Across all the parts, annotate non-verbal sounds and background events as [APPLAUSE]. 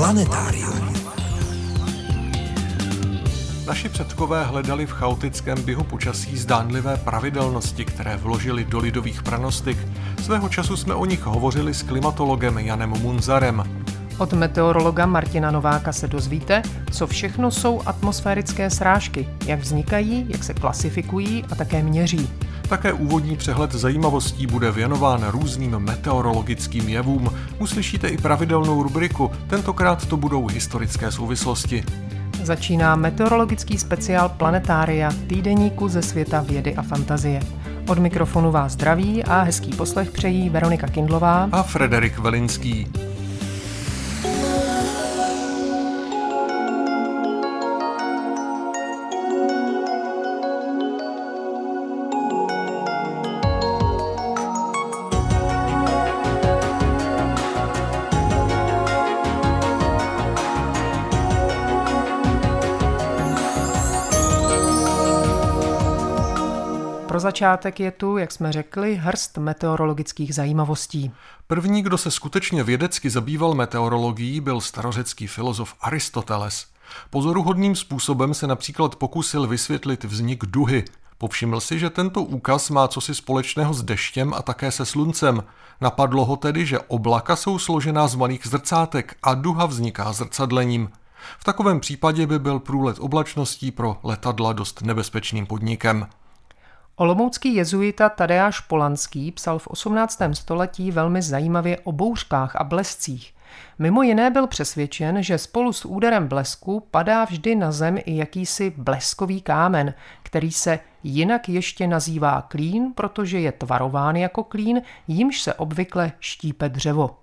Planetárium. Naši předkové hledali v chaotickém běhu počasí zdánlivé pravidelnosti, které vložili do lidových pranostik. Svého času jsme o nich hovořili s klimatologem Janem Munzarem. Od meteorologa Martina Nováka se dozvíte, co všechno jsou atmosférické srážky, jak vznikají, jak se klasifikují a také měří. Také úvodní přehled zajímavostí bude věnován různým meteorologickým jevům. Uslyšíte i pravidelnou rubriku, tentokrát to budou historické souvislosti. Začíná meteorologický speciál Planetária, týdeníku ze světa vědy a fantazie. Od mikrofonu vás zdraví a hezký poslech přejí Veronika Kindlová a Frederik Velinský. Začátek je tu, jak jsme řekli, hrst meteorologických zajímavostí. První, kdo se skutečně vědecky zabýval meteorologií, byl starořecký filozof Aristoteles. Pozoruhodným způsobem se například pokusil vysvětlit vznik duhy. Povšiml si, že tento úkaz má cosi společného s deštěm a také se sluncem. Napadlo ho tedy, že oblaka jsou složená z malých zrcátek a duha vzniká zrcadlením. V takovém případě by byl průlet oblačností pro letadla dost nebezpečným podnikem. Olomoucký jezuita Tadeáš Polanský psal v 18. století velmi zajímavě o bouřkách a blescích. Mimo jiné byl přesvědčen, že spolu s úderem blesku padá vždy na zem i jakýsi bleskový kámen, který se jinak ještě nazývá klín, protože je tvarován jako klín, jímž se obvykle štípe dřevo.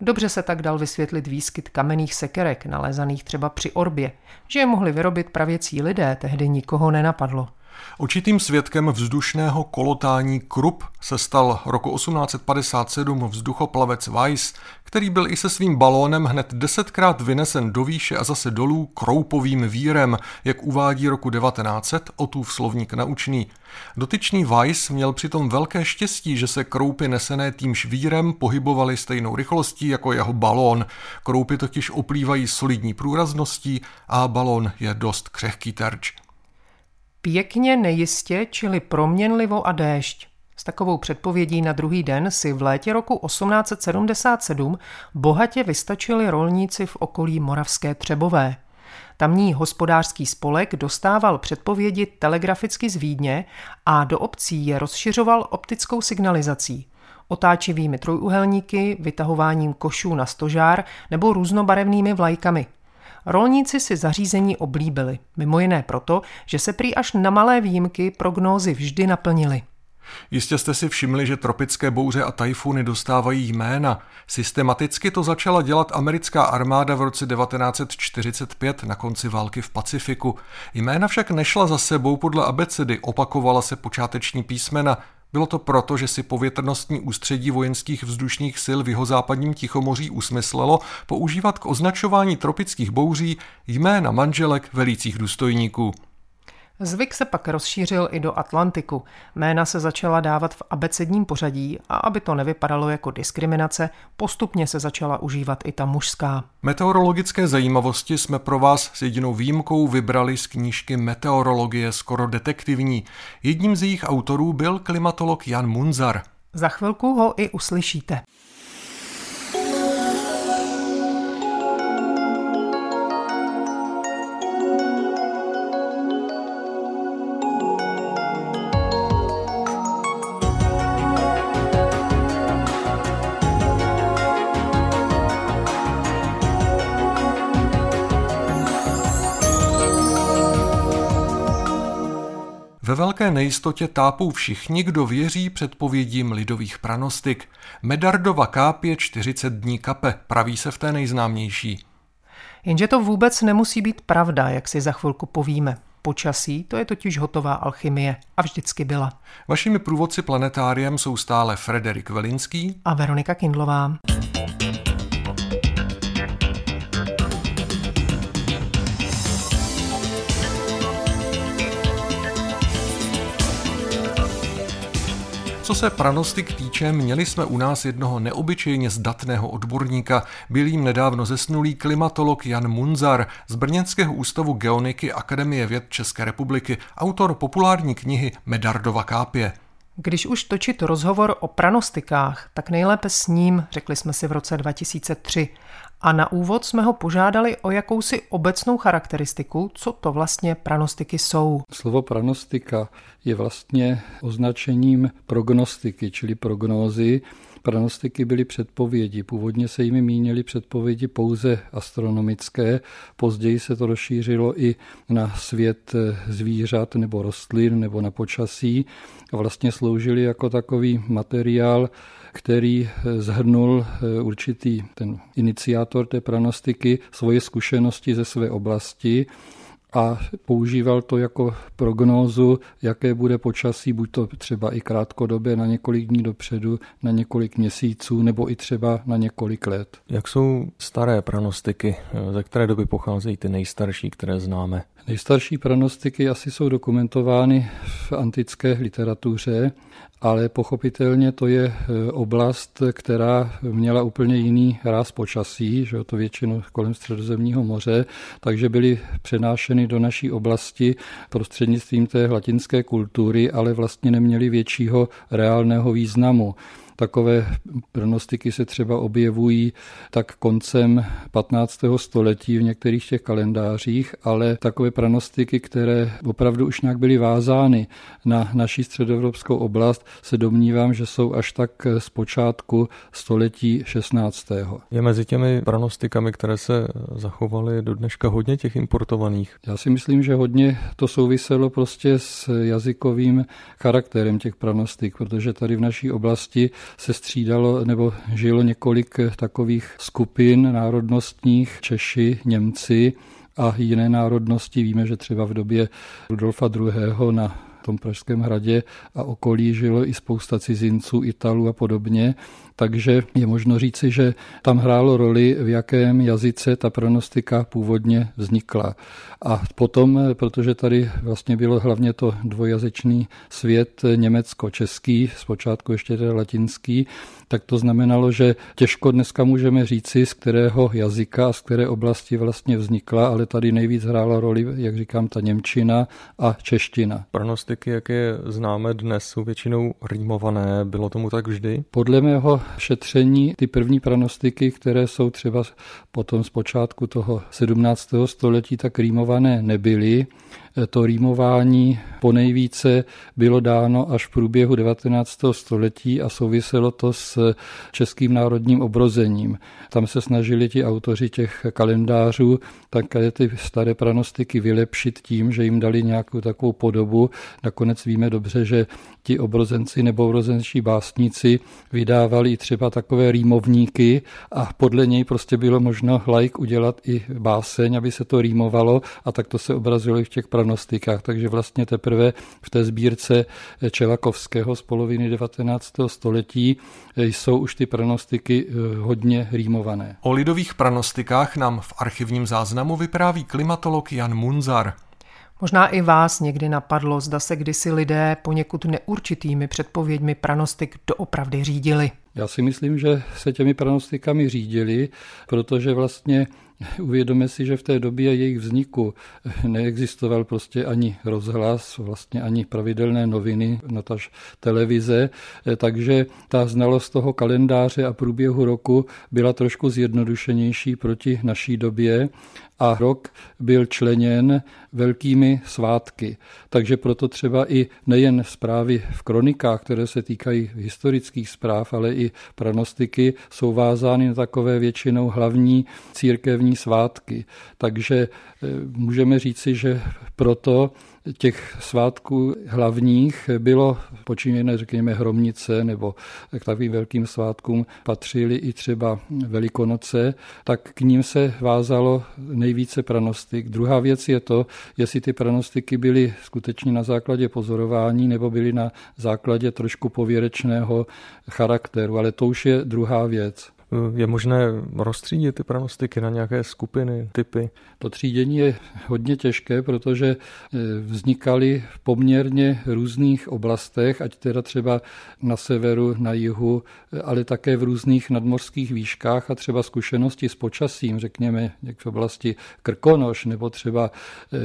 Dobře se tak dal vysvětlit výskyt kamenných sekerek, nalezaných třeba při orbě. Že je mohli vyrobit pravěcí lidé, tehdy nikoho nenapadlo. Očitým svědkem vzdušného kolotání Krupp se stal roku 1857 vzduchoplavec Weiss, který byl i se svým balónem hned desetkrát vynesen do výše a zase dolů kroupovým vírem, jak uvádí roku 1900 Otův slovník naučný. Dotyčný Weiss měl přitom velké štěstí, že se kroupy nesené týmž vírem pohybovaly stejnou rychlostí jako jeho balón. Kroupy totiž oplývají solidní průrazností a balón je dost křehký terč. Pěkně nejistě, čili proměnlivo a déšť. S takovou předpovědí na druhý den si v létě roku 1877 bohatě vystačili rolníci v okolí Moravské Třebové. Tamní hospodářský spolek dostával předpovědi telegraficky z Vídně a do obcí je rozšiřoval optickou signalizací otáčivými trojuhelníky, vytahováním košů na stožár nebo různobarevnými vlajkami. Rolníci si zařízení oblíbili, mimo jiné proto, že se prý až na malé výjimky prognózy vždy naplnily. Jistě jste si všimli, že tropické bouře a tajfuny dostávají jména. Systematicky to začala dělat americká armáda v roce 1945 na konci války v Pacifiku. Jména však nešla za sebou podle abecedy, opakovala se počáteční písmena, bylo to proto, že si povětrnostní ústředí vojenských vzdušných sil v jihozápadním Tichomoří usmyslelo používat k označování tropických bouří jména manželek velících důstojníků. Zvyk se pak rozšířil i do Atlantiku. Jména se začala dávat v abecedním pořadí a aby to nevypadalo jako diskriminace, postupně se začala užívat i ta mužská. Meteorologické zajímavosti jsme pro vás s jedinou výjimkou vybrali z knížky Meteorologie skoro detektivní. Jedním z jejich autorů byl klimatolog Jan Munzar. Za chvilku ho i uslyšíte. Ve velké nejistotě tápou všichni, kdo věří předpovědím lidových pranostik. Medardova kápě 40 dní kape, praví se v té nejznámější. Jenže to vůbec nemusí být pravda, jak si za chvilku povíme. Počasí, to je totiž hotová alchymie a vždycky byla. Vašimi průvodci planetáriem jsou stále Frederik Velinský a Veronika Kindlová. Co se pranostik týče, měli jsme u nás jednoho neobyčejně zdatného odborníka. Byl jim nedávno zesnulý klimatolog Jan Munzar z Brněnského ústavu geoniky Akademie věd České republiky, autor populární knihy Medardova kápě. Když už točit rozhovor o pranostikách, tak nejlépe s ním, řekli jsme si v roce 2003. A na úvod jsme ho požádali o jakousi obecnou charakteristiku, co to vlastně pranostiky jsou. Slovo pranostika je vlastně označením prognostiky, čili prognózy. Pranostiky byly předpovědi. Původně se jimi mínili předpovědi pouze astronomické, později se to rozšířilo i na svět zvířat nebo rostlin nebo na počasí a vlastně sloužili jako takový materiál, který zhrnul určitý ten iniciátor té pranostiky svoje zkušenosti ze své oblasti a používal to jako prognózu, jaké bude počasí, buď to třeba i krátkodobě na několik dní dopředu, na několik měsíců nebo i třeba na několik let. Jak jsou staré pranostiky, ze které doby pocházejí ty nejstarší, které známe? Nejstarší pranostiky asi jsou dokumentovány v antické literatuře, ale pochopitelně to je e, oblast, která měla úplně jiný ráz počasí, že to většinou kolem středozemního moře, takže byly přenášeny do naší oblasti prostřednictvím té latinské kultury, ale vlastně neměly většího reálného významu. Takové pronostiky se třeba objevují tak koncem 15. století v některých těch kalendářích, ale takové pronostiky, které opravdu už nějak byly vázány na naší středoevropskou oblast, se domnívám, že jsou až tak z počátku století 16. Je mezi těmi pronostikami, které se zachovaly do dneška hodně těch importovaných? Já si myslím, že hodně to souviselo prostě s jazykovým charakterem těch pronostik, protože tady v naší oblasti se střídalo nebo žilo několik takových skupin národnostních, Češi, Němci a jiné národnosti. Víme, že třeba v době Rudolfa II. na tom Pražském hradě a okolí žilo i spousta cizinců, Italů a podobně takže je možno říci, že tam hrálo roli, v jakém jazyce ta pronostika původně vznikla. A potom, protože tady vlastně bylo hlavně to dvojazyčný svět německo-český, zpočátku ještě teda latinský, tak to znamenalo, že těžko dneska můžeme říci, z kterého jazyka a z které oblasti vlastně vznikla, ale tady nejvíc hrála roli, jak říkám, ta Němčina a čeština. Pronostiky, jak je známe dnes, jsou většinou rýmované. Bylo tomu tak vždy? Podle mého šetření ty první pranostiky, které jsou třeba potom z počátku toho 17. století, tak rýmované nebyly to rýmování po nejvíce bylo dáno až v průběhu 19. století a souviselo to s českým národním obrozením. Tam se snažili ti autoři těch kalendářů také ty staré pranostiky vylepšit tím, že jim dali nějakou takovou podobu. Nakonec víme dobře, že ti obrozenci nebo obrozenčí básníci vydávali třeba takové rýmovníky a podle něj prostě bylo možno like udělat i báseň, aby se to rýmovalo a tak to se obrazilo i v těch pranostikách. Takže vlastně teprve v té sbírce Čelakovského z poloviny 19. století jsou už ty pranostiky eh, hodně rýmované. O lidových pranostikách nám v archivním záznamu vypráví klimatolog Jan Munzar. Možná i vás někdy napadlo, zda se kdysi lidé poněkud neurčitými předpověďmi pranostik doopravdy řídili. Já si myslím, že se těmi pranostikami řídili, protože vlastně Uvědomme si, že v té době jejich vzniku neexistoval prostě ani rozhlas, vlastně ani pravidelné noviny, nataž televize, takže ta znalost toho kalendáře a průběhu roku byla trošku zjednodušenější proti naší době. A rok byl členěn velkými svátky. Takže proto třeba i nejen zprávy v kronikách, které se týkají historických zpráv, ale i pranostiky jsou vázány na takové většinou hlavní církevní svátky. Takže eh, můžeme říci, že proto těch svátků hlavních bylo počíněné, řekněme, hromnice nebo k takovým velkým svátkům patřily i třeba Velikonoce, tak k ním se vázalo nejvíce pranostik. Druhá věc je to, jestli ty pranostiky byly skutečně na základě pozorování nebo byly na základě trošku pověrečného charakteru, ale to už je druhá věc. Je možné rozstřídit ty pranostiky na nějaké skupiny, typy? To třídění je hodně těžké, protože e, vznikaly v poměrně různých oblastech, ať teda třeba na severu, na jihu, e, ale také v různých nadmořských výškách a třeba zkušenosti s počasím, řekněme, jak v oblasti Krkonoš nebo třeba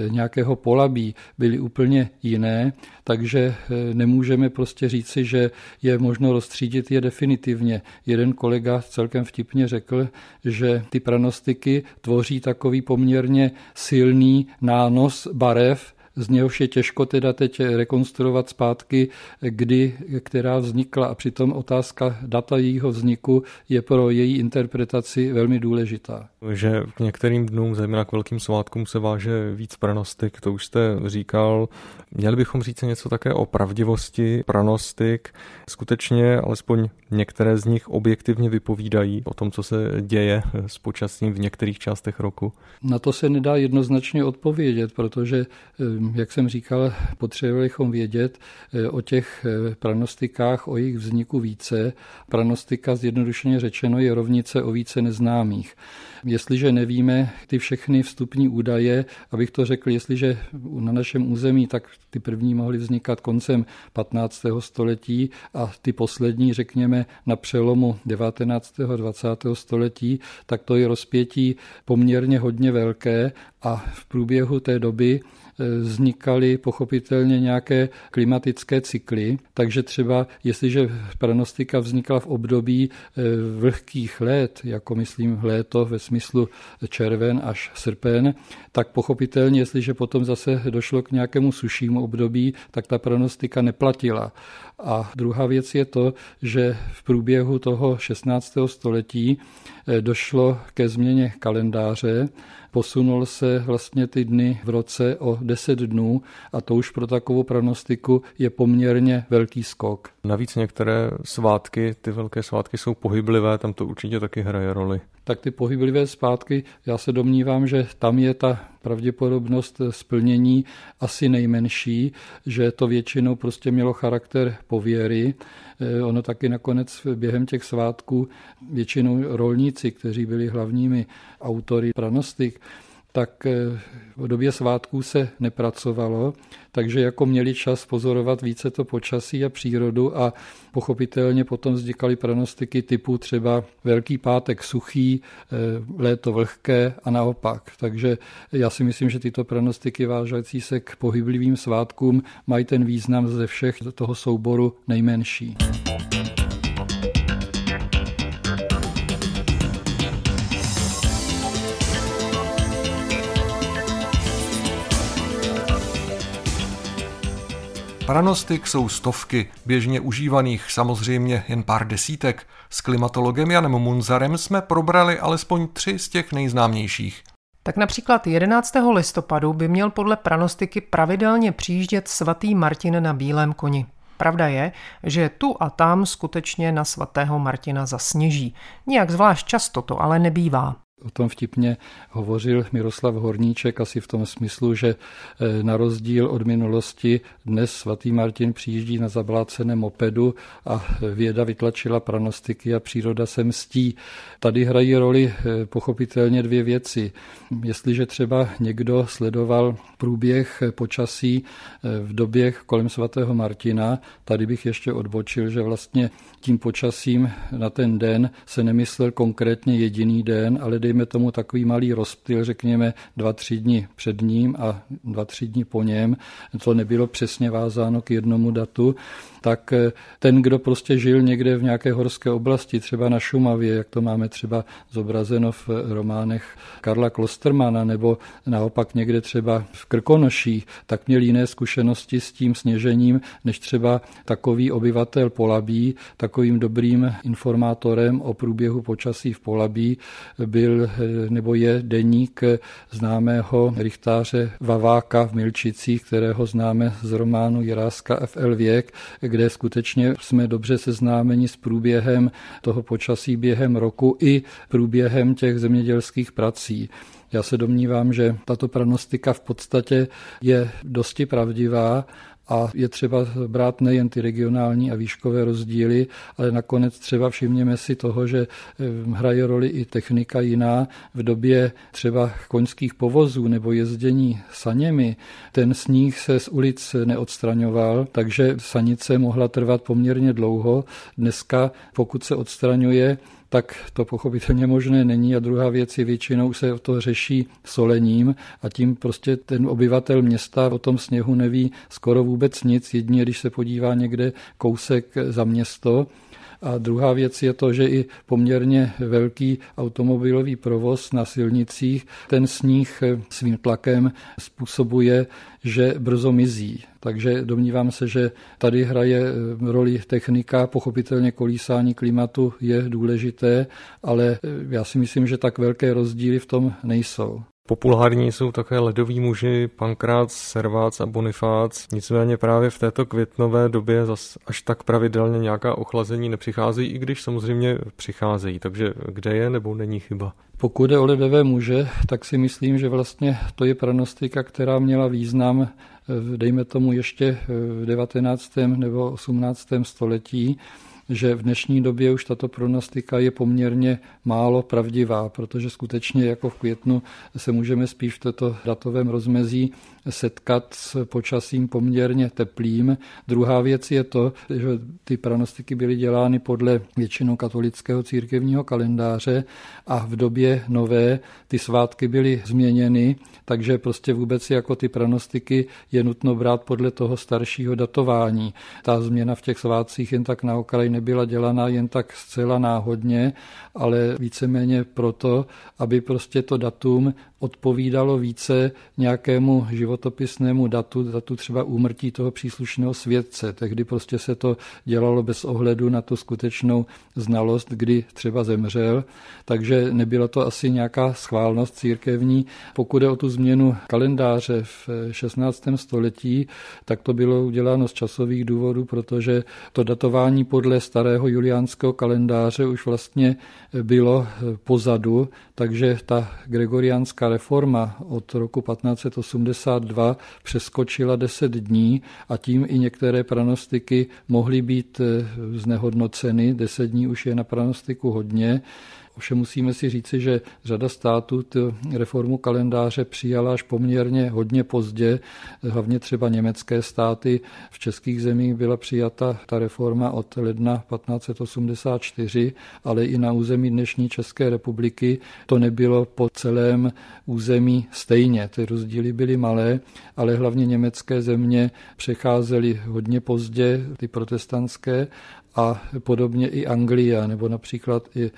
nějakého Polabí byly úplně jiné, takže nemůžeme prostě říci, že je možno rozstřídit je definitivně. Jeden kolega celkem vtipně řekl, že ty pranostiky tvoří takový poměrně silný nános barev, z něhož je těžko teda teď rekonstruovat zpátky, kdy, která vznikla a přitom otázka data jejího vzniku je pro její interpretaci velmi důležitá. Že k některým dnům, zejména k velkým svátkům, se váže víc pranostik, to už jste říkal. Měli bychom říct něco také o pravdivosti pranostik. Skutečně alespoň některé z nich objektivně vypovídají o tom, co se děje s počasím v některých částech roku. Na to se nedá jednoznačně odpovědět, protože jak jsem říkal, potřebovali bychom vědět eh, o těch eh, pranostikách, o jejich vzniku více. Pranostika, zjednodušeně řečeno, je rovnice o více neznámých. Jestliže nevíme ty všechny vstupní údaje, abych to řekl, jestliže na našem území, tak ty první mohly vznikat koncem 15. století a ty poslední, řekněme, na přelomu 19. a 20. století, tak to je rozpětí poměrně hodně velké a v průběhu té doby vznikaly pochopitelně nějaké klimatické cykly, takže třeba jestliže pranostika vznikla v období eh, vlhkých let, jako myslím léto ve smyslu červen až srpen, tak pochopitelně, jestliže potom zase došlo k nějakému sušímu období, tak ta pranostika neplatila. A druhá věc je to, že v průběhu toho 16. století eh, došlo ke změně kalendáře, posunul se vlastně ty dny v roce o 10 dnů a to už pro takovou prognostiku je poměrně velký skok. Navíc některé svátky, ty velké svátky jsou pohyblivé, tam to určitě taky hraje roli tak ty pohyblivé zpátky, já se domnívám, že tam je ta pravděpodobnost splnění asi nejmenší, že to většinou prostě mělo charakter pověry. Eh, ono taky nakonec během těch svátků většinou rolníci, kteří byli hlavními autory pranostik, tak eh, v době svátků se nepracovalo, takže jako měli čas pozorovat více to počasí a přírodu a pochopitelně potom vznikaly pranostiky typu třeba Velký pátek suchý, eh, léto vlhké a naopak. Takže já si myslím, že tyto pranostiky vážající se k pohyblivým svátkům mají ten význam ze všech toho souboru nejmenší. Pranostik jsou stovky, běžně užívaných samozřejmě jen pár desítek. S klimatologem Janem Munzarem jsme probrali alespoň tři z těch nejznámějších. Tak například 11. listopadu by měl podle pranostiky pravidelně přijíždět svatý Martin na bílém koni. Pravda je, že tu a tam skutečně na svatého Martina zasněží. Nijak zvlášť často to ale nebývá o tom vtipně hovořil Miroslav Horníček asi v tom smyslu, že eh, na rozdíl od minulosti dnes svatý Martin přijíždí na zabláceném mopedu a věda vytlačila pranostiky a příroda se mstí. Tady hrají roli eh, pochopitelně dvě věci. Jestliže třeba někdo sledoval průběh počasí eh, v době kolem svatého Martina, tady bych ještě odbočil, že vlastně tím počasím na ten den se nemyslel konkrétně jediný den, ale dejme tomu takový malý rozptyl, řekněme dva, tři dny před ním a dva, tři dny po něm. To nebylo přesně vázáno k jednomu datu tak eh, ten, kdo prostě žil někde v nějaké horské oblasti, třeba na Šumavě, jak to máme třeba zobrazeno v románech Karla Klostermana, nebo naopak někde třeba v Krkonoších, tak měl jiné zkušenosti s tím sněžením, než třeba takový obyvatel Polabí, takovým dobrým informátorem o průběhu počasí v Polabí byl eh, nebo je deník známého richtáře Vaváka v Milčicích, kterého známe z románu Jiráska F.L. Věk, kde skutečně jsme dobře seznámeni s průběhem toho počasí během roku i průběhem těch zemědělských prací. Já se domnívám, že tato pranostika v podstatě je dosti pravdivá a je třeba brát nejen ty regionální a výškové rozdíly, ale nakonec třeba všimněme si toho, že eh, hraje roli i technika jiná. V době třeba koňských povozů nebo jezdění saněmi ten sníh se z ulic neodstraňoval, takže sanice mohla trvat poměrně dlouho. Dneska, pokud se odstraňuje, tak to pochopitelně možné není. A druhá věc je většinou se to řeší solením a tím prostě ten obyvatel města o tom sněhu neví skoro vůbec nic, jedině když se podívá někde kousek za město. A druhá věc je to, že i poměrně velký automobilový provoz na silnicích ten sníh svým tlakem způsobuje, že brzo mizí. Takže domnívám se, že tady hraje eh, roli technika, pochopitelně kolísání klimatu je důležité, ale eh, já si myslím, že tak velké rozdíly v tom nejsou. Populární jsou také ledoví muži Pankrác, Servác a Bonifác. Nicméně právě v této květnové době zas až tak pravidelně nějaká ochlazení nepřicházejí, i když samozřejmě přicházejí. Takže kde je nebo není chyba? Pokud je o ledové muže, tak si myslím, že vlastně to je pranostika, která měla význam, dejme tomu ještě v 19. nebo 18. století že v dnešní době už tato pronostika je poměrně málo pravdivá, protože skutečně jako v květnu se můžeme spíš v této datovém rozmezí setkat s počasím poměrně teplým. Druhá věc je to, že ty pranostiky byly dělány podle většinou katolického církevního kalendáře a v době nové ty svátky byly změněny, takže prostě vůbec jako ty pranostiky je nutno brát podle toho staršího datování. Ta změna v těch svátcích jen tak na okraj nebyla dělaná jen tak zcela náhodně, ale víceméně proto, aby prostě to datum odpovídalo více nějakému životopisnému datu, datu třeba úmrtí toho příslušného svědce. Tehdy prostě se to dělalo bez ohledu na tu skutečnou znalost, kdy třeba zemřel, takže nebyla to asi nějaká schválnost církevní. Pokud je o tu změnu kalendáře v 16. století, tak to bylo uděláno z časových důvodů, protože to datování podle starého juliánského kalendáře už vlastně bylo pozadu, takže ta gregoriánská reforma od roku 1582 přeskočila 10 dní a tím i některé pranostiky mohly být eh, znehodnoceny. 10 dní už je na pranostiku hodně. Ovšem musíme si říci, že řada států tu reformu kalendáře přijala až poměrně hodně pozdě, hlavně třeba německé státy. V českých zemích byla přijata ta reforma od ledna 1584, ale i na území dnešní České republiky to nebylo po celém území stejně. Ty rozdíly byly malé, ale hlavně německé země přecházely hodně pozdě, ty protestantské, a podobně i Anglie, nebo například i e,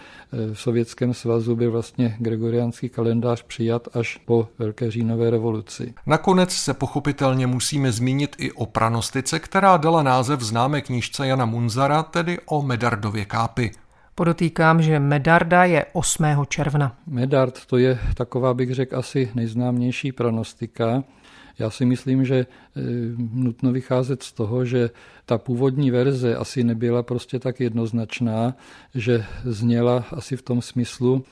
v Sovětském svazu byl vlastně gregoriánský kalendář přijat až po Velké říjnové revoluci. Nakonec se pochopitelně musíme zmínit i o pranostice, která dala název známé knížce Jana Munzara, tedy o Medardově kápy. Podotýkám, že Medarda je 8. června. Medard to je taková, bych řekl, asi nejznámější pranostika. Já si myslím, že eh, nutno vycházet z toho, že ta původní verze asi nebyla prostě tak jednoznačná, že zněla asi v tom smyslu,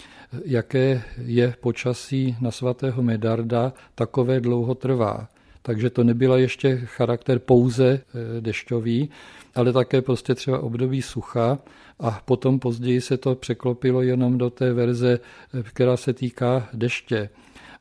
jaké je počasí na svatého Medarda, takové dlouho trvá. Takže to nebyla ještě charakter pouze eh, dešťový, ale také prostě třeba období sucha a potom později se to překlopilo jenom do té verze, eh, která se týká deště.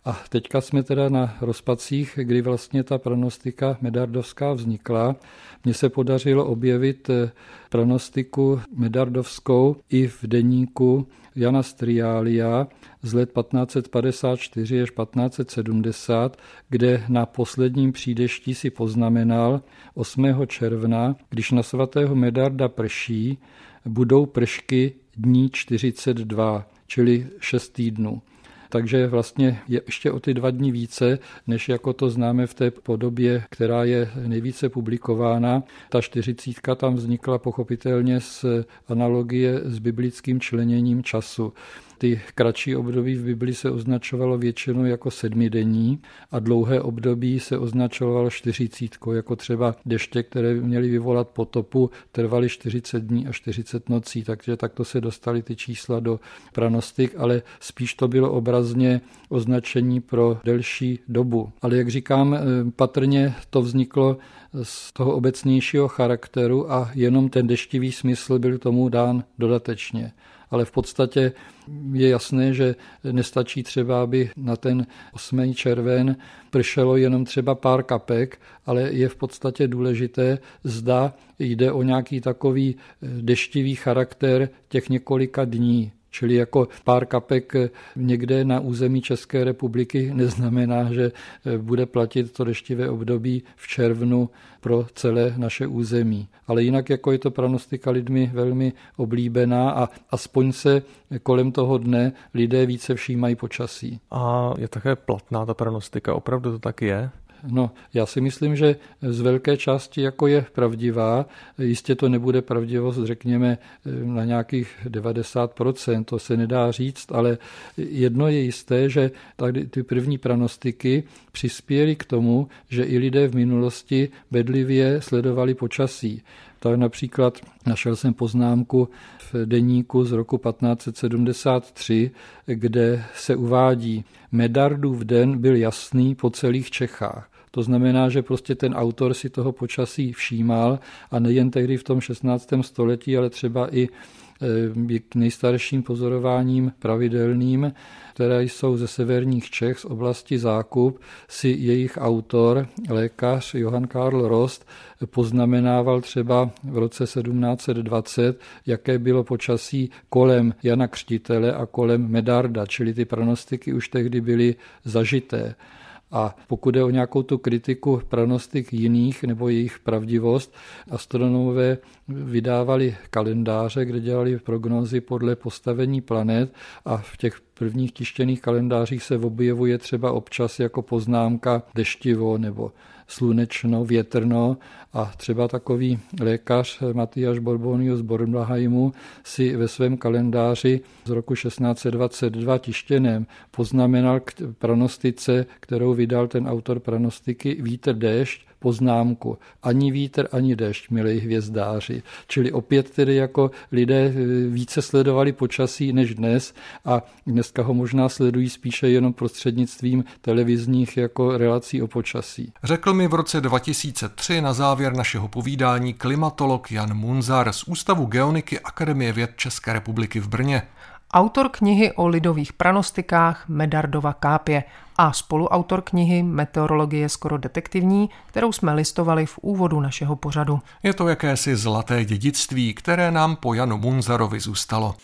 A teďka jsme teda na rozpacích, kdy vlastně ta pronostika medardovská vznikla. Mně se podařilo objevit eh, pronostiku medardovskou i v deníku Jana Striália z let 1554 až 1570, kde na posledním přídešti si poznamenal 8. června, když na svatého Medarda prší, budou pršky dní 42, čili 6 týdnů takže vlastně je ještě o ty dva dny více, než jako to známe v té podobě, která je nejvíce publikována. Ta čtyřicítka tam vznikla pochopitelně z analogie s biblickým členěním času. Ty kratší období v Bibli se označovalo většinou jako sedmidenní a dlouhé období se označovalo čtyřicítkou, jako třeba deště, které měly vyvolat potopu, trvaly 40 dní a 40 nocí, takže takto se dostaly ty čísla do pranostik, ale spíš to bylo obrazně označení pro delší dobu. Ale jak říkám, eh, patrně to vzniklo z toho obecnějšího charakteru a jenom ten deštivý smysl byl tomu dán dodatečně ale v podstatě je jasné, že nestačí třeba, aby na ten 8. červen pršelo jenom třeba pár kapek, ale je v podstatě důležité, zda jde o nějaký takový deštivý charakter těch několika dní. Čili jako pár kapek někde na území České republiky neznamená, že bude platit to deštivé období v červnu pro celé naše území. Ale jinak jako je to pranostika lidmi velmi oblíbená a aspoň se kolem toho dne lidé více všímají počasí. A je také platná ta pranostika, opravdu to tak je? No, já si myslím, že z velké části jako je pravdivá. Jistě to nebude pravdivost, řekněme, na nějakých 90%, to se nedá říct, ale jedno je jisté, že tady ty první pranostiky přispěly k tomu, že i lidé v minulosti bedlivě sledovali počasí. Tak například našel jsem poznámku v deníku z roku 1573, kde se uvádí, Medardův den byl jasný po celých Čechách. To znamená, že prostě ten autor si toho počasí všímal a nejen tehdy v tom 16. století, ale třeba i e, k nejstarším pozorováním pravidelným, které jsou ze severních Čech z oblasti Zákup, si jejich autor, lékař Johann Karl Rost, poznamenával třeba v roce 1720, jaké bylo počasí kolem Jana Křtitele a kolem Medarda, čili ty pronostiky už tehdy byly zažité. A pokud je o nějakou tu kritiku pranostik jiných nebo jejich pravdivost, astronomové vydávali kalendáře, kde dělali prognózy podle postavení planet a v těch prvních tištěných kalendářích se objevuje třeba občas jako poznámka deštivo nebo slunečno, větrno a třeba takový lékař Matyáš Borbonius z Bornheimu si ve svém kalendáři z roku 1622 tištěném poznamenal k pranostice, kterou vydal ten autor pranostiky Vítr déšť, poznámku. Ani vítr, ani dešť, milí hvězdáři. Čili opět tedy jako lidé eh, více sledovali počasí než dnes a dneska ho možná sledují spíše jenom prostřednictvím televizních jako relací o počasí. Řekl mi v roce 2003 na závěr našeho povídání klimatolog Jan Munzar z Ústavu geoniky Akademie věd České republiky v Brně autor knihy o lidových pranostikách Medardova kápě a spoluautor knihy Meteorologie skoro detektivní, kterou jsme listovali v úvodu našeho pořadu. Je to jakési zlaté dědictví, které nám po Janu Munzarovi zůstalo.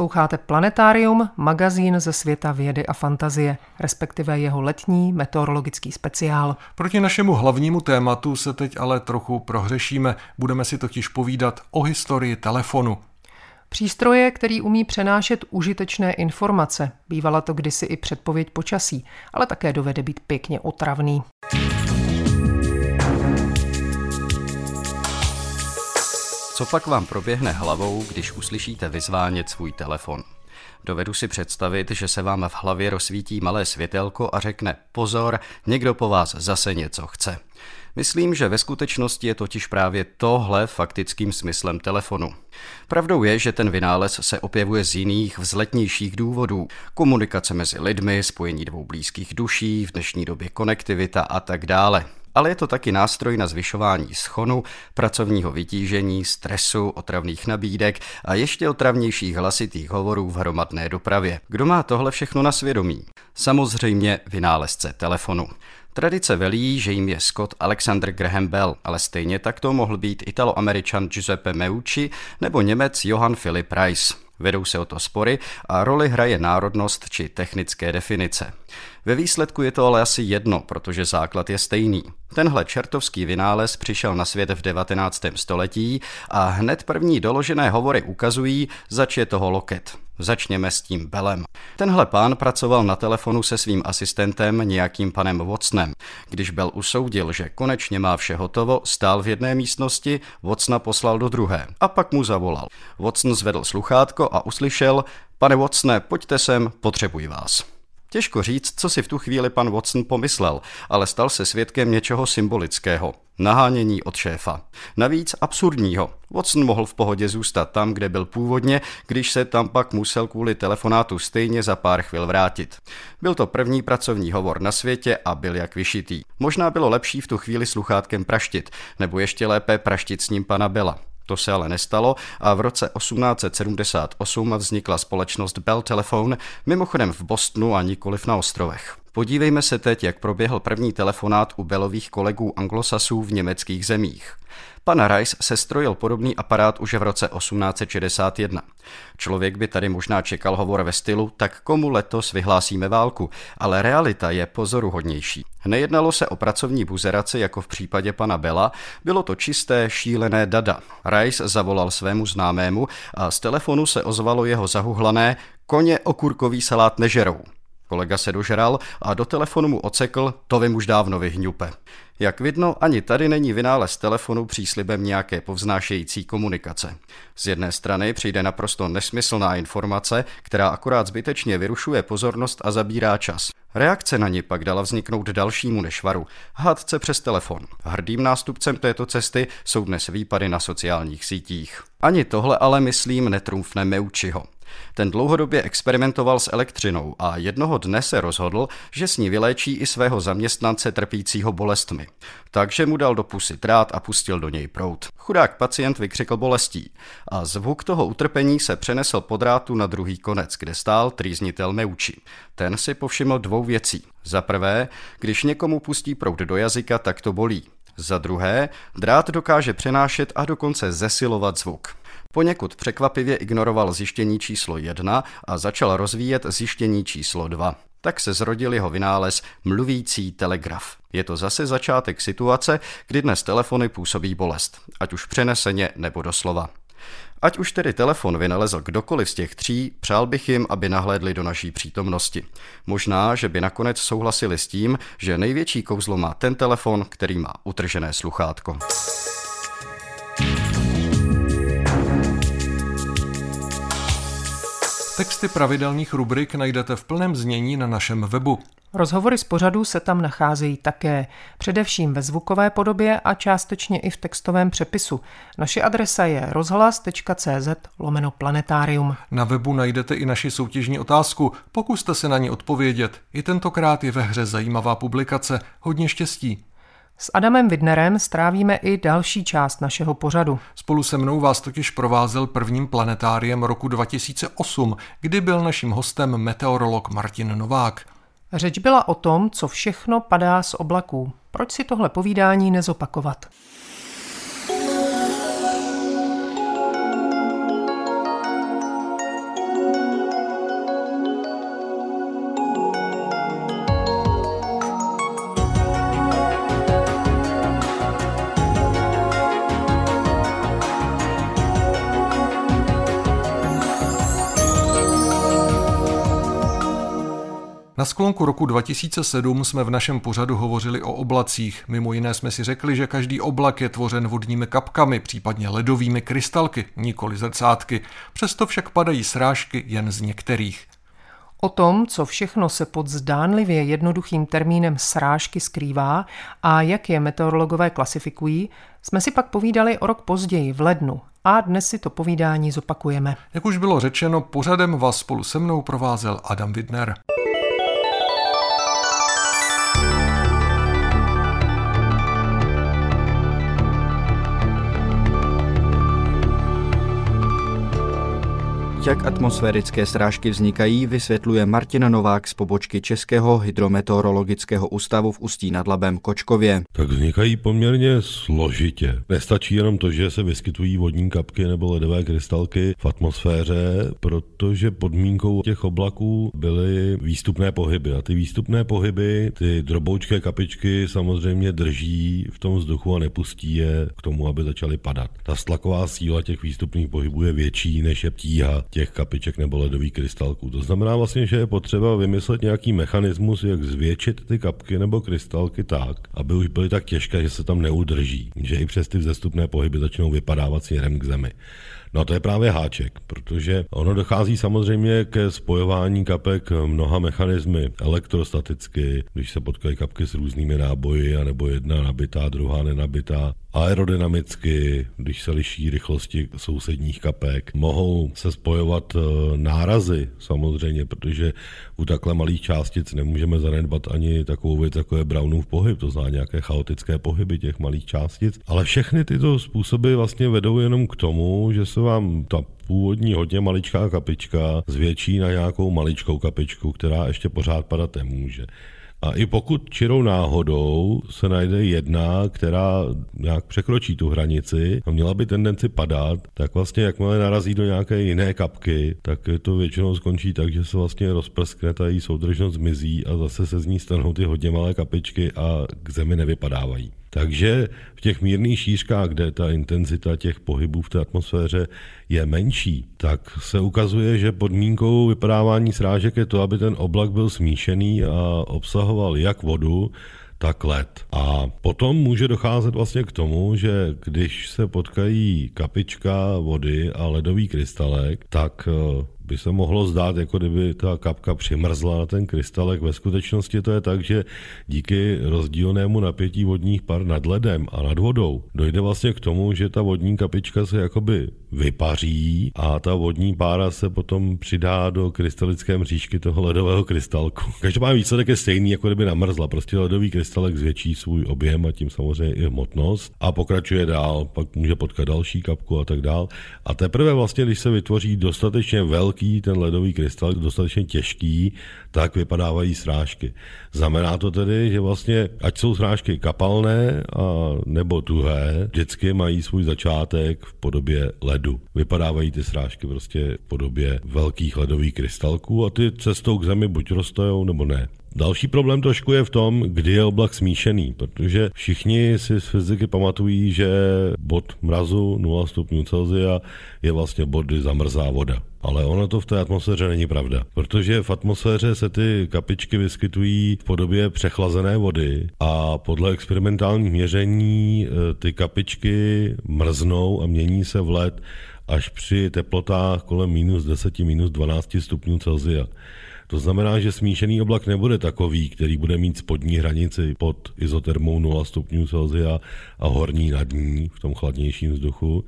Posloucháte Planetárium, magazín ze světa vědy a fantazie, respektive jeho letní meteorologický speciál. Proti našemu hlavnímu tématu se teď ale trochu prohřešíme. Budeme si totiž povídat o historii telefonu. Přístroje, který umí přenášet užitečné informace. Bývala to kdysi i předpověď počasí, ale také dovede být pěkně otravný. Co pak vám proběhne hlavou, když uslyšíte vyzvánět svůj telefon? Dovedu si představit, že se vám v hlavě rozsvítí malé světelko a řekne pozor, někdo po vás zase něco chce. Myslím, že ve skutečnosti je totiž právě tohle faktickým smyslem telefonu. Pravdou je, že ten vynález se objevuje z jiných vzletnějších důvodů. Komunikace mezi lidmi, spojení dvou blízkých duší, v dnešní době konektivita a tak dále ale je to taky nástroj na zvyšování schonu, pracovního vytížení, stresu, otravných nabídek a ještě otravnějších hlasitých hovorů v hromadné dopravě. Kdo má tohle všechno na svědomí? Samozřejmě vynálezce telefonu. Tradice velí, že jim je Scott Alexander Graham Bell, ale stejně tak to mohl být italo-američan Giuseppe Meucci nebo Němec Johann Philipp Reis. Vedou se o to spory a roli hraje národnost či technické definice. Ve výsledku je to ale asi jedno, protože základ je stejný. Tenhle čertovský vynález přišel na svět v 19. století a hned první doložené hovory ukazují, zač je toho loket. Začněme s tím Belem. Tenhle pán pracoval na telefonu se svým asistentem nějakým panem Watsonem. Když Bell usoudil, že konečně má vše hotovo, stál v jedné místnosti, Watsona poslal do druhé a pak mu zavolal. Watson zvedl sluchátko a uslyšel, pane Watsone, pojďte sem, potřebuji vás. Těžko říct, co si v tu chvíli pan Watson pomyslel, ale stal se svědkem něčeho symbolického. Nahánění od šéfa. Navíc absurdního. Watson mohl v pohodě zůstat tam, kde byl původně, když se tam pak musel kvůli telefonátu stejně za pár chvil vrátit. Byl to první pracovní hovor na světě a byl jak vyšitý. Možná bylo lepší v tu chvíli sluchátkem praštit, nebo ještě lépe praštit s ním pana Bela. To se ale nestalo a v roce 1878 vznikla společnost Bell Telephone, mimochodem v Bostonu a nikoliv na ostrovech. Podívejme se teď, jak proběhl první telefonát u Bellových kolegů anglosasů v německých zemích. Pan Rice se strojil podobný aparát už v roce 1861. Člověk by tady možná čekal hovor ve stylu, tak komu letos vyhlásíme válku, ale realita je pozoruhodnější. Nejednalo se o pracovní buzeraci jako v případě pana Bela, bylo to čisté, šílené dada. Rice zavolal svému známému a z telefonu se ozvalo jeho zahuhlané koně okurkový salát nežerou. Kolega se dožral a do telefonu mu ocekl, to vím už dávno vyhňupe. Jak vidno, ani tady není vynález telefonu příslibem nějaké povznášející komunikace. Z jedné strany přijde naprosto nesmyslná informace, která akorát zbytečně vyrušuje pozornost a zabírá čas. Reakce na ní pak dala vzniknout dalšímu nešvaru, hádce přes telefon. Hrdým nástupcem této cesty jsou dnes výpady na sociálních sítích. Ani tohle ale, myslím, netrumfne Meučiho. Ten dlouhodobě experimentoval s elektřinou a jednoho dne se rozhodl, že s ní vyléčí i svého zaměstnance trpícího bolestmi. Takže mu dal do pusy trát a pustil do něj prout. Chudák pacient vykřikl bolestí a zvuk toho utrpení se přenesl po drátu na druhý konec, kde stál trýznitel Meuči. Ten si povšiml dvou věcí. Za prvé, když někomu pustí prout do jazyka, tak to bolí. Za druhé, drát dokáže přenášet a dokonce zesilovat zvuk. Poněkud překvapivě ignoroval zjištění číslo 1 a začal rozvíjet zjištění číslo 2. Tak se zrodil jeho vynález mluvící telegraf. Je to zase začátek situace, kdy dnes telefony působí bolest, ať už přeneseně nebo doslova. Ať už tedy telefon vynalezl kdokoliv z těch tří, přál bych jim, aby nahlédli do naší přítomnosti. Možná, že by nakonec souhlasili s tím, že největší kouzlo má ten telefon, který má utržené sluchátko. Texty pravidelných rubrik najdete v plném znění na našem webu. Rozhovory z pořadu se tam nacházejí také, především ve zvukové podobě a částečně i v textovém přepisu. Naše adresa je rozhlas.cz lomeno planetarium. Na webu najdete i naši soutěžní otázku, pokuste se na ní odpovědět. I tentokrát je ve hře zajímavá publikace. Hodně štěstí. S Adamem Widnerem strávíme i další část našeho pořadu. Spolu se mnou vás totiž provázel prvním planetáriem roku 2008, kdy byl naším hostem meteorolog Martin Novák. Řeč byla o tom, co všechno padá z oblaků. Proč si tohle povídání nezopakovat? Na sklonku roku 2007 jsme v našem pořadu hovořili o oblacích. Mimo jiné jsme si řekli, že každý oblak je tvořen vodními kapkami, případně ledovými krystalky, nikoli zrcátky. Přesto však padají srážky jen z některých. O tom, co všechno se pod zdánlivě jednoduchým termínem srážky skrývá a jak je meteorologové klasifikují, jsme si pak povídali o rok později, v lednu. A dnes si to povídání zopakujeme. Jak už bylo řečeno, pořadem vás spolu se mnou provázel Adam Widner. Jak atmosférické srážky vznikají, vysvětluje Martina Novák z pobočky Českého hydrometeorologického ústavu v Ústí nad Labem Kočkově. Tak vznikají poměrně složitě. Nestačí jenom to, že se vyskytují vodní kapky nebo ledové krystalky v atmosféře, protože podmínkou těch oblaků byly výstupné pohyby. A ty výstupné pohyby, ty droboučké kapičky samozřejmě drží v tom vzduchu a nepustí je k tomu, aby začaly padat. Ta stlaková síla těch výstupných pohybů je větší než je tíha těch kapiček nebo ledových krystalků. To znamená vlastně, že je potřeba vymyslet nějaký mechanismus, jak zvětšit ty kapky nebo krystalky tak, aby už byly tak těžké, že se tam neudrží, že i přes ty vzestupné pohyby začnou vypadávat směrem k zemi. No to je právě háček, protože ono dochází samozřejmě ke spojování kapek mnoha mechanismy elektrostaticky, když se potkají kapky s různými náboji, anebo jedna nabitá, druhá nenabitá, aerodynamicky, když se liší rychlosti sousedních kapek. Mohou se spojovat eh, nárazy samozřejmě, protože u takhle malých částic nemůžeme zanedbat ani takovou věc, jako je Brownův pohyb, to znamená nějaké chaotické pohyby těch malých částic. Ale všechny tyto způsoby vlastně vedou jenom k tomu, že se vám ta původní hodně maličká kapička zvětší na nějakou maličkou kapičku, která ještě pořád padat nemůže. A i pokud čirou náhodou se najde jedna, která nějak překročí tu hranici a měla by tendenci padat, tak vlastně jakmile narazí do nějaké jiné kapky, tak to většinou skončí tak, že se vlastně rozprskne, ta její soudržnost zmizí a zase se z ní stanou ty hodně malé kapičky a k zemi nevypadávají. Takže v těch mírných šířkách, kde ta intenzita těch pohybů v té atmosféře je menší, tak se ukazuje, že podmínkou vypadávání srážek je to, aby ten oblak byl smíšený a obsahoval jak vodu, tak led. A potom může docházet vlastně k tomu, že když se potkají kapička vody a ledový krystalek, tak by se mohlo zdát, jako kdyby ta kapka přimrzla na ten krystalek. Ve skutečnosti to je tak, že díky rozdílnému napětí vodních par nad ledem a nad vodou dojde vlastně k tomu, že ta vodní kapička se jakoby vypaří a ta vodní pára se potom přidá do krystalické mřížky toho ledového krystalku. [LAUGHS] Každopádně výsledek je stejný, jako kdyby namrzla. Prostě ledový krystalek zvětší svůj objem a tím samozřejmě i hmotnost a pokračuje dál, pak může potkat další kapku a tak dál. A teprve vlastně, když se vytvoří dostatečně velký ten ledový krystal, dostatečně těžký, tak vypadávají srážky. Znamená to tedy, že vlastně, ať jsou srážky kapalné a nebo tuhé, vždycky mají svůj začátek v podobě ledu. Vypadávají ty srážky prostě v podobě velkých ledových krystalků a ty cestou k zemi buď roztojou nebo ne. Další problém trošku je v tom, kdy je oblak smíšený, protože všichni si z fyziky pamatují, že bod mrazu 0 stupňů Celsia je vlastně bod, kdy zamrzá voda. Ale ono to v té atmosféře není pravda, protože v atmosféře se ty kapičky vyskytují v podobě přechlazené vody a podle experimentálních měření e, ty kapičky mrznou a mění se v led až při teplotách kolem minus 10, minus 12 stupňů Celsia. To znamená, že smíšený oblak nebude takový, který bude mít spodní hranici pod izotermou 0 stupňů Celsia a horní nad ní v tom chladnějším vzduchu,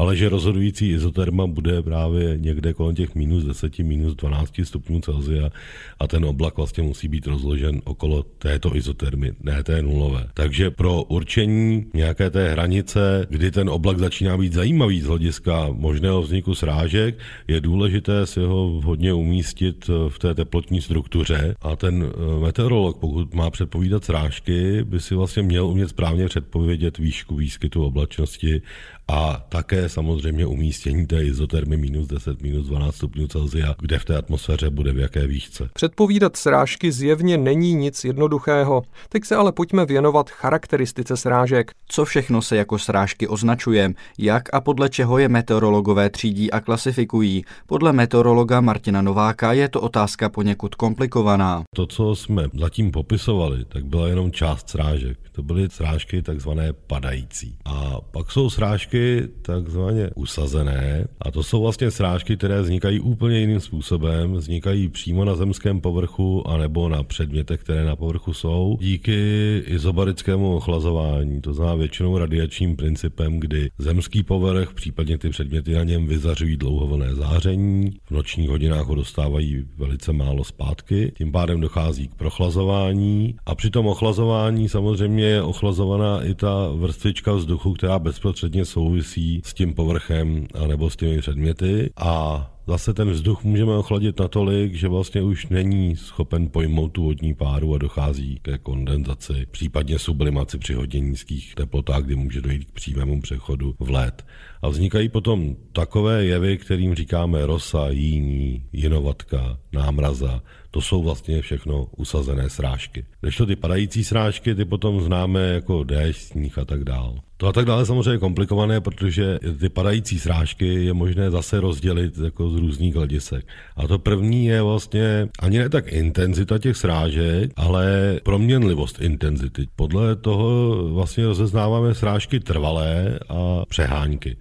ale že rozhodující izoterma bude právě někde kolem těch minus 10, minus 12 stupňů Celsia a ten oblak vlastně musí být rozložen okolo této izotermy, ne té nulové. Takže pro určení nějaké té hranice, kdy ten oblak začíná být zajímavý z hlediska možného vzniku srážek, je důležité si ho vhodně umístit v té teplotní struktuře a ten eh, meteorolog, pokud má předpovídat srážky, by si vlastně měl umět správně předpovědět výšku výskytu oblačnosti a také samozřejmě umístění té izotermy minus 10, minus 12 stupňů Celsia, kde v té atmosféře bude v jaké výšce. Předpovídat srážky zjevně není nic jednoduchého. Teď se ale pojďme věnovat charakteristice srážek. Co všechno se jako srážky označuje, jak a podle čeho je meteorologové třídí a klasifikují. Podle meteorologa Martina Nováka je to otázka poněkud komplikovaná. To, co jsme zatím popisovali, tak byla jenom část srážek. To byly srážky takzvané padající. A pak jsou srážky takzvaně usazené. A to jsou vlastně srážky, které vznikají úplně jiným způsobem. Vznikají přímo na zemském povrchu anebo na předmětech, které na povrchu jsou. Díky izobarickému ochlazování, to znamená většinou radiačním principem, kdy zemský povrch, případně ty předměty na něm vyzařují dlouhovlné záření. V nočních hodinách ho dostávají velice málo zpátky. Tím pádem dochází k prochlazování. A při tom ochlazování samozřejmě je ochlazovaná i ta vrstvička vzduchu, která bezprostředně souvisí s tím povrchem nebo s těmi předměty a zase ten vzduch můžeme ochladit natolik, že vlastně už není schopen pojmout tu vodní páru a dochází ke kondenzaci, případně sublimaci při hodně nízkých teplotách, kdy může dojít k přímému přechodu v led. A vznikají potom takové jevy, kterým říkáme rosa, jíní, jinovatka, námraza. To jsou vlastně všechno usazené srážky. Když to ty padající srážky, ty potom známe jako déšť, sníh a tak dál. To a tak dále samozřejmě je komplikované, protože ty padající srážky je možné zase rozdělit jako z různých hledisek. A to první je vlastně ani ne tak intenzita těch srážek, ale proměnlivost intenzity. Podle toho vlastně rozeznáváme srážky trvalé a přehánky.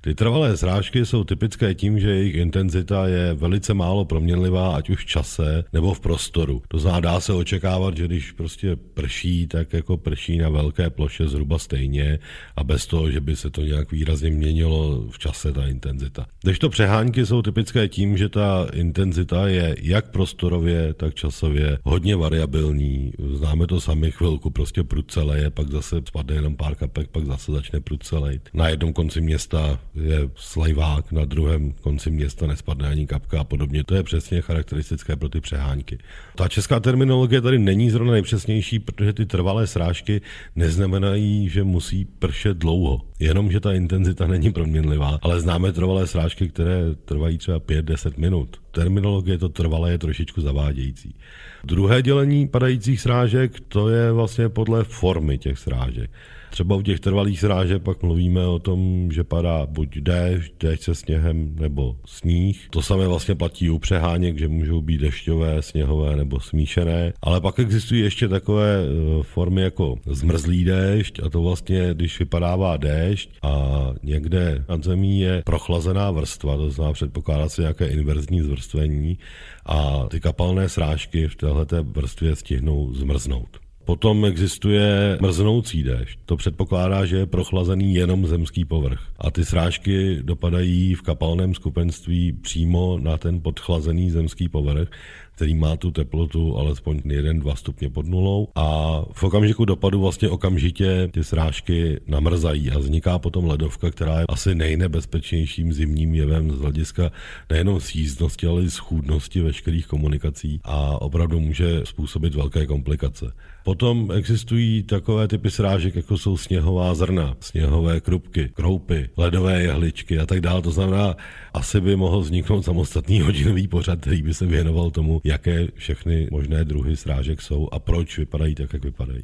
Ty trvalé srážky jsou typické tím, že jejich intenzita je velice málo proměnlivá, ať už v čase nebo v prostoru. To znamená, dá se očekávat, že když prostě prší, tak jako prší na velké ploše zhruba stejně a bez toho, že by se to nějak výrazně měnilo v čase ta intenzita. Když to přehánky jsou typické tím, že ta intenzita je jak prostorově, tak časově hodně variabilní. Známe to sami chvilku, prostě prudceleje, pak zase spadne jenom pár kapek, pak zase začne prudcelejt. Na jednom konci města je slajvák, na druhém konci města nespadne ani kapka a podobně. To je přesně charakteristické pro ty přehánky. Ta česká terminologie tady není zrovna nejpřesnější, protože ty trvalé srážky neznamenají, že musí pršet dlouho. Jenom, že ta intenzita není proměnlivá, ale známe trvalé srážky, které trvají třeba 5-10 minut. Terminologie to trvalé je trošičku zavádějící. Druhé dělení padajících srážek, to je vlastně podle formy těch srážek. Třeba u těch trvalých srážek pak mluvíme o tom, že padá buď déšť, déšť se sněhem nebo sníh. To samé vlastně platí u přeháněk, že můžou být dešťové, sněhové nebo smíšené. Ale pak existují ještě takové e, formy jako zmrzlý déšť a to vlastně, když vypadává déšť a někde nad zemí je prochlazená vrstva, to znamená předpokládá se nějaké inverzní zvrstvení a ty kapalné srážky v této vrstvě stihnou zmrznout. Potom existuje mrznoucí déšť. To předpokládá, že je prochlazený jenom zemský povrch. A ty srážky dopadají v kapalném skupenství přímo na ten podchlazený zemský povrch který má tu teplotu alespoň 1-2 stupně pod nulou a v okamžiku dopadu vlastně okamžitě ty srážky namrzají a vzniká potom ledovka, která je asi nejnebezpečnějším zimním jevem z hlediska nejenom sjízdnosti, ale i schůdnosti veškerých komunikací a opravdu může způsobit velké komplikace. Potom existují takové typy srážek, jako jsou sněhová zrna, sněhové krupky, kroupy, ledové jehličky a tak dále. To znamená, asi by mohl vzniknout samostatný hodinový pořad, který by se věnoval tomu, jaké všechny možné druhy srážek jsou a proč vypadají tak, jak vypadají.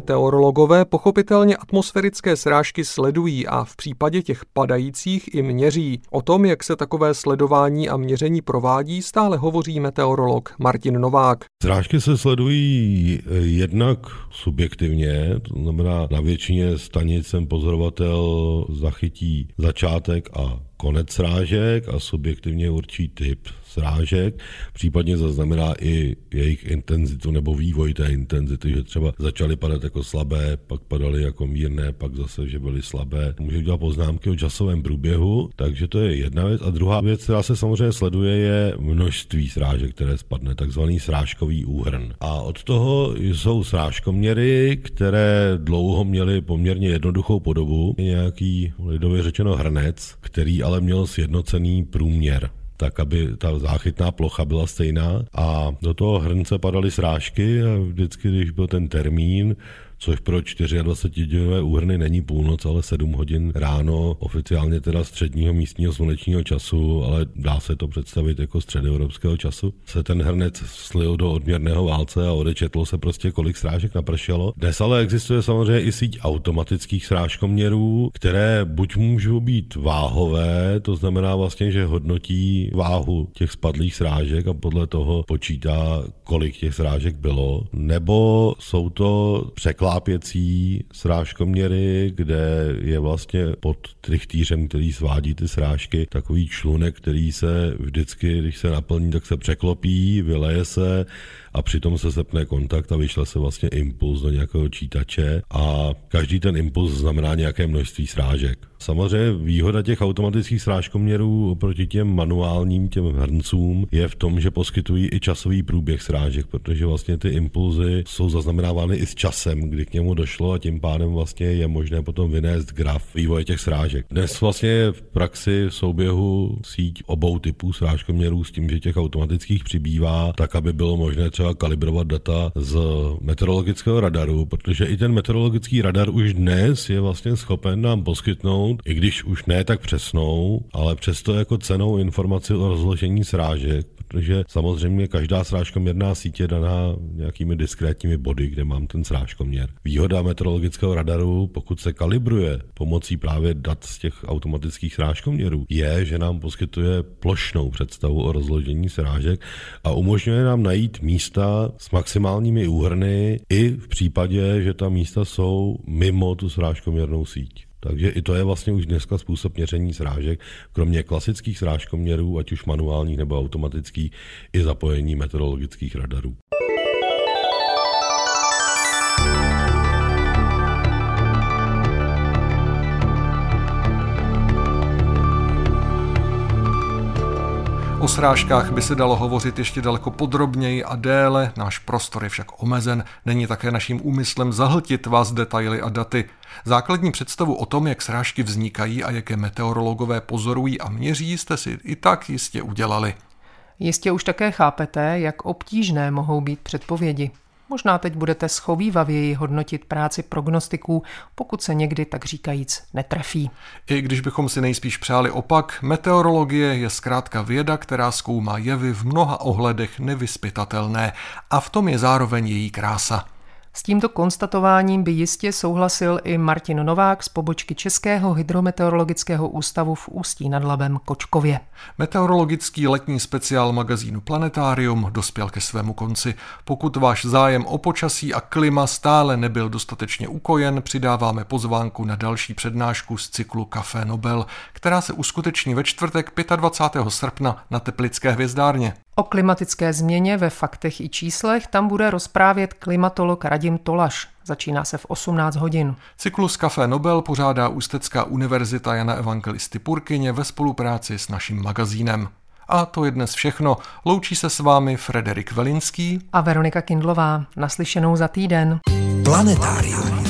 Meteorologové pochopitelně atmosférické srážky sledují a v případě těch padajících i měří. O tom, jak se takové sledování a měření provádí, stále hovoří meteorolog Martin Novák. Srážky se sledují eh, jednak subjektivně, to znamená na většině stanic jsem pozorovatel zachytí začátek a konec srážek a subjektivně určí typ srážek, případně zaznamená i jejich intenzitu nebo vývoj té intenzity, že třeba začaly padat jako slabé, pak padaly jako mírné, pak zase, že byly slabé. Může udělat poznámky o časovém průběhu, takže to je jedna věc. A druhá věc, která se samozřejmě sleduje, je množství srážek, které spadne, takzvaný srážkový úhrn. A od toho jsou srážkoměry, které dlouho měly poměrně jednoduchou podobu, nějaký lidově řečeno hrnec, který ale měl sjednocený průměr tak aby ta záchytná plocha byla stejná. A do toho hrnce padaly srážky a vždycky, když byl ten termín, což pro 24-hodinové úhrny není půlnoc, ale 7 hodin ráno, oficiálně teda středního místního slunečního času, ale dá se to představit jako středoevropského času, se ten hrnec slil do odměrného válce a odečetlo se prostě, kolik srážek napršelo. Dnes ale existuje samozřejmě i síť automatických srážkoměrů, které buď můžou být váhové, to znamená vlastně, že hodnotí váhu těch spadlých srážek a podle toho počítá, kolik těch srážek bylo, nebo jsou to překlady klápěcí srážkoměry, kde je vlastně pod trichtýřem, který svádí ty srážky, takový člunek, který se vždycky, když se naplní, tak se překlopí, vyleje se a přitom se zepne kontakt a vyšle se vlastně impuls do nějakého čítače a každý ten impuls znamená nějaké množství srážek. Samozřejmě výhoda těch automatických srážkoměrů oproti těm manuálním, těm hrncům, je v tom, že poskytují i časový průběh srážek, protože vlastně ty impulzy jsou zaznamenávány i s časem, kdy k němu došlo a tím pádem vlastně je možné potom vynést graf vývoje těch srážek. Dnes vlastně v praxi v souběhu síť obou typů srážkoměrů s tím, že těch automatických přibývá, tak aby bylo možné třeba kalibrovat data z meteorologického radaru, protože i ten meteorologický radar už dnes je vlastně schopen nám poskytnout, i když už ne tak přesnou, ale přesto jako cenou informaci o rozložení srážek, protože samozřejmě každá srážkoměrná síť je daná nějakými diskrétními body, kde mám ten srážkoměr. Výhoda meteorologického radaru, pokud se kalibruje pomocí právě dat z těch automatických srážkoměrů, je, že nám poskytuje plošnou představu o rozložení srážek a umožňuje nám najít místa s maximálními úhrny i v případě, že ta místa jsou mimo tu srážkoměrnou síť. Takže i to je vlastně už dneska způsob měření srážek, kromě klasických srážkoměrů, ať už manuálních nebo automatických, i zapojení meteorologických radarů. O srážkách by se dalo hovořit ještě daleko podrobněji a déle, náš prostor je však omezen, není také naším úmyslem zahltit vás detaily a daty. Základní představu o tom, jak srážky vznikají a jaké meteorologové pozorují a měří, jste si i tak jistě udělali. Jistě už také chápete, jak obtížné mohou být předpovědi. Možná teď budete schovývavěji hodnotit práci prognostiků, pokud se někdy tak říkajíc netrefí. I když bychom si nejspíš přáli opak, meteorologie je zkrátka věda, která zkoumá jevy v mnoha ohledech nevyspytatelné a v tom je zároveň její krása. S tímto konstatováním by jistě souhlasil i Martin Novák z pobočky Českého hydrometeorologického ústavu v Ústí nad Labem Kočkově. Meteorologický letní speciál magazínu Planetárium dospěl ke svému konci. Pokud váš zájem o počasí a klima stále nebyl dostatečně ukojen, přidáváme pozvánku na další přednášku z cyklu Café Nobel, která se uskuteční ve čtvrtek 25. srpna na Teplické hvězdárně. O klimatické změně ve faktech i číslech tam bude rozprávět klimatolog Radim Tolaš. Začíná se v 18 hodin. Cyklus Café Nobel pořádá Ústecká univerzita Jana Evangelisty Purkyně ve spolupráci s naším magazínem. A to je dnes všechno. Loučí se s vámi Frederik Velinský a Veronika Kindlová. Naslyšenou za týden. Planetárium.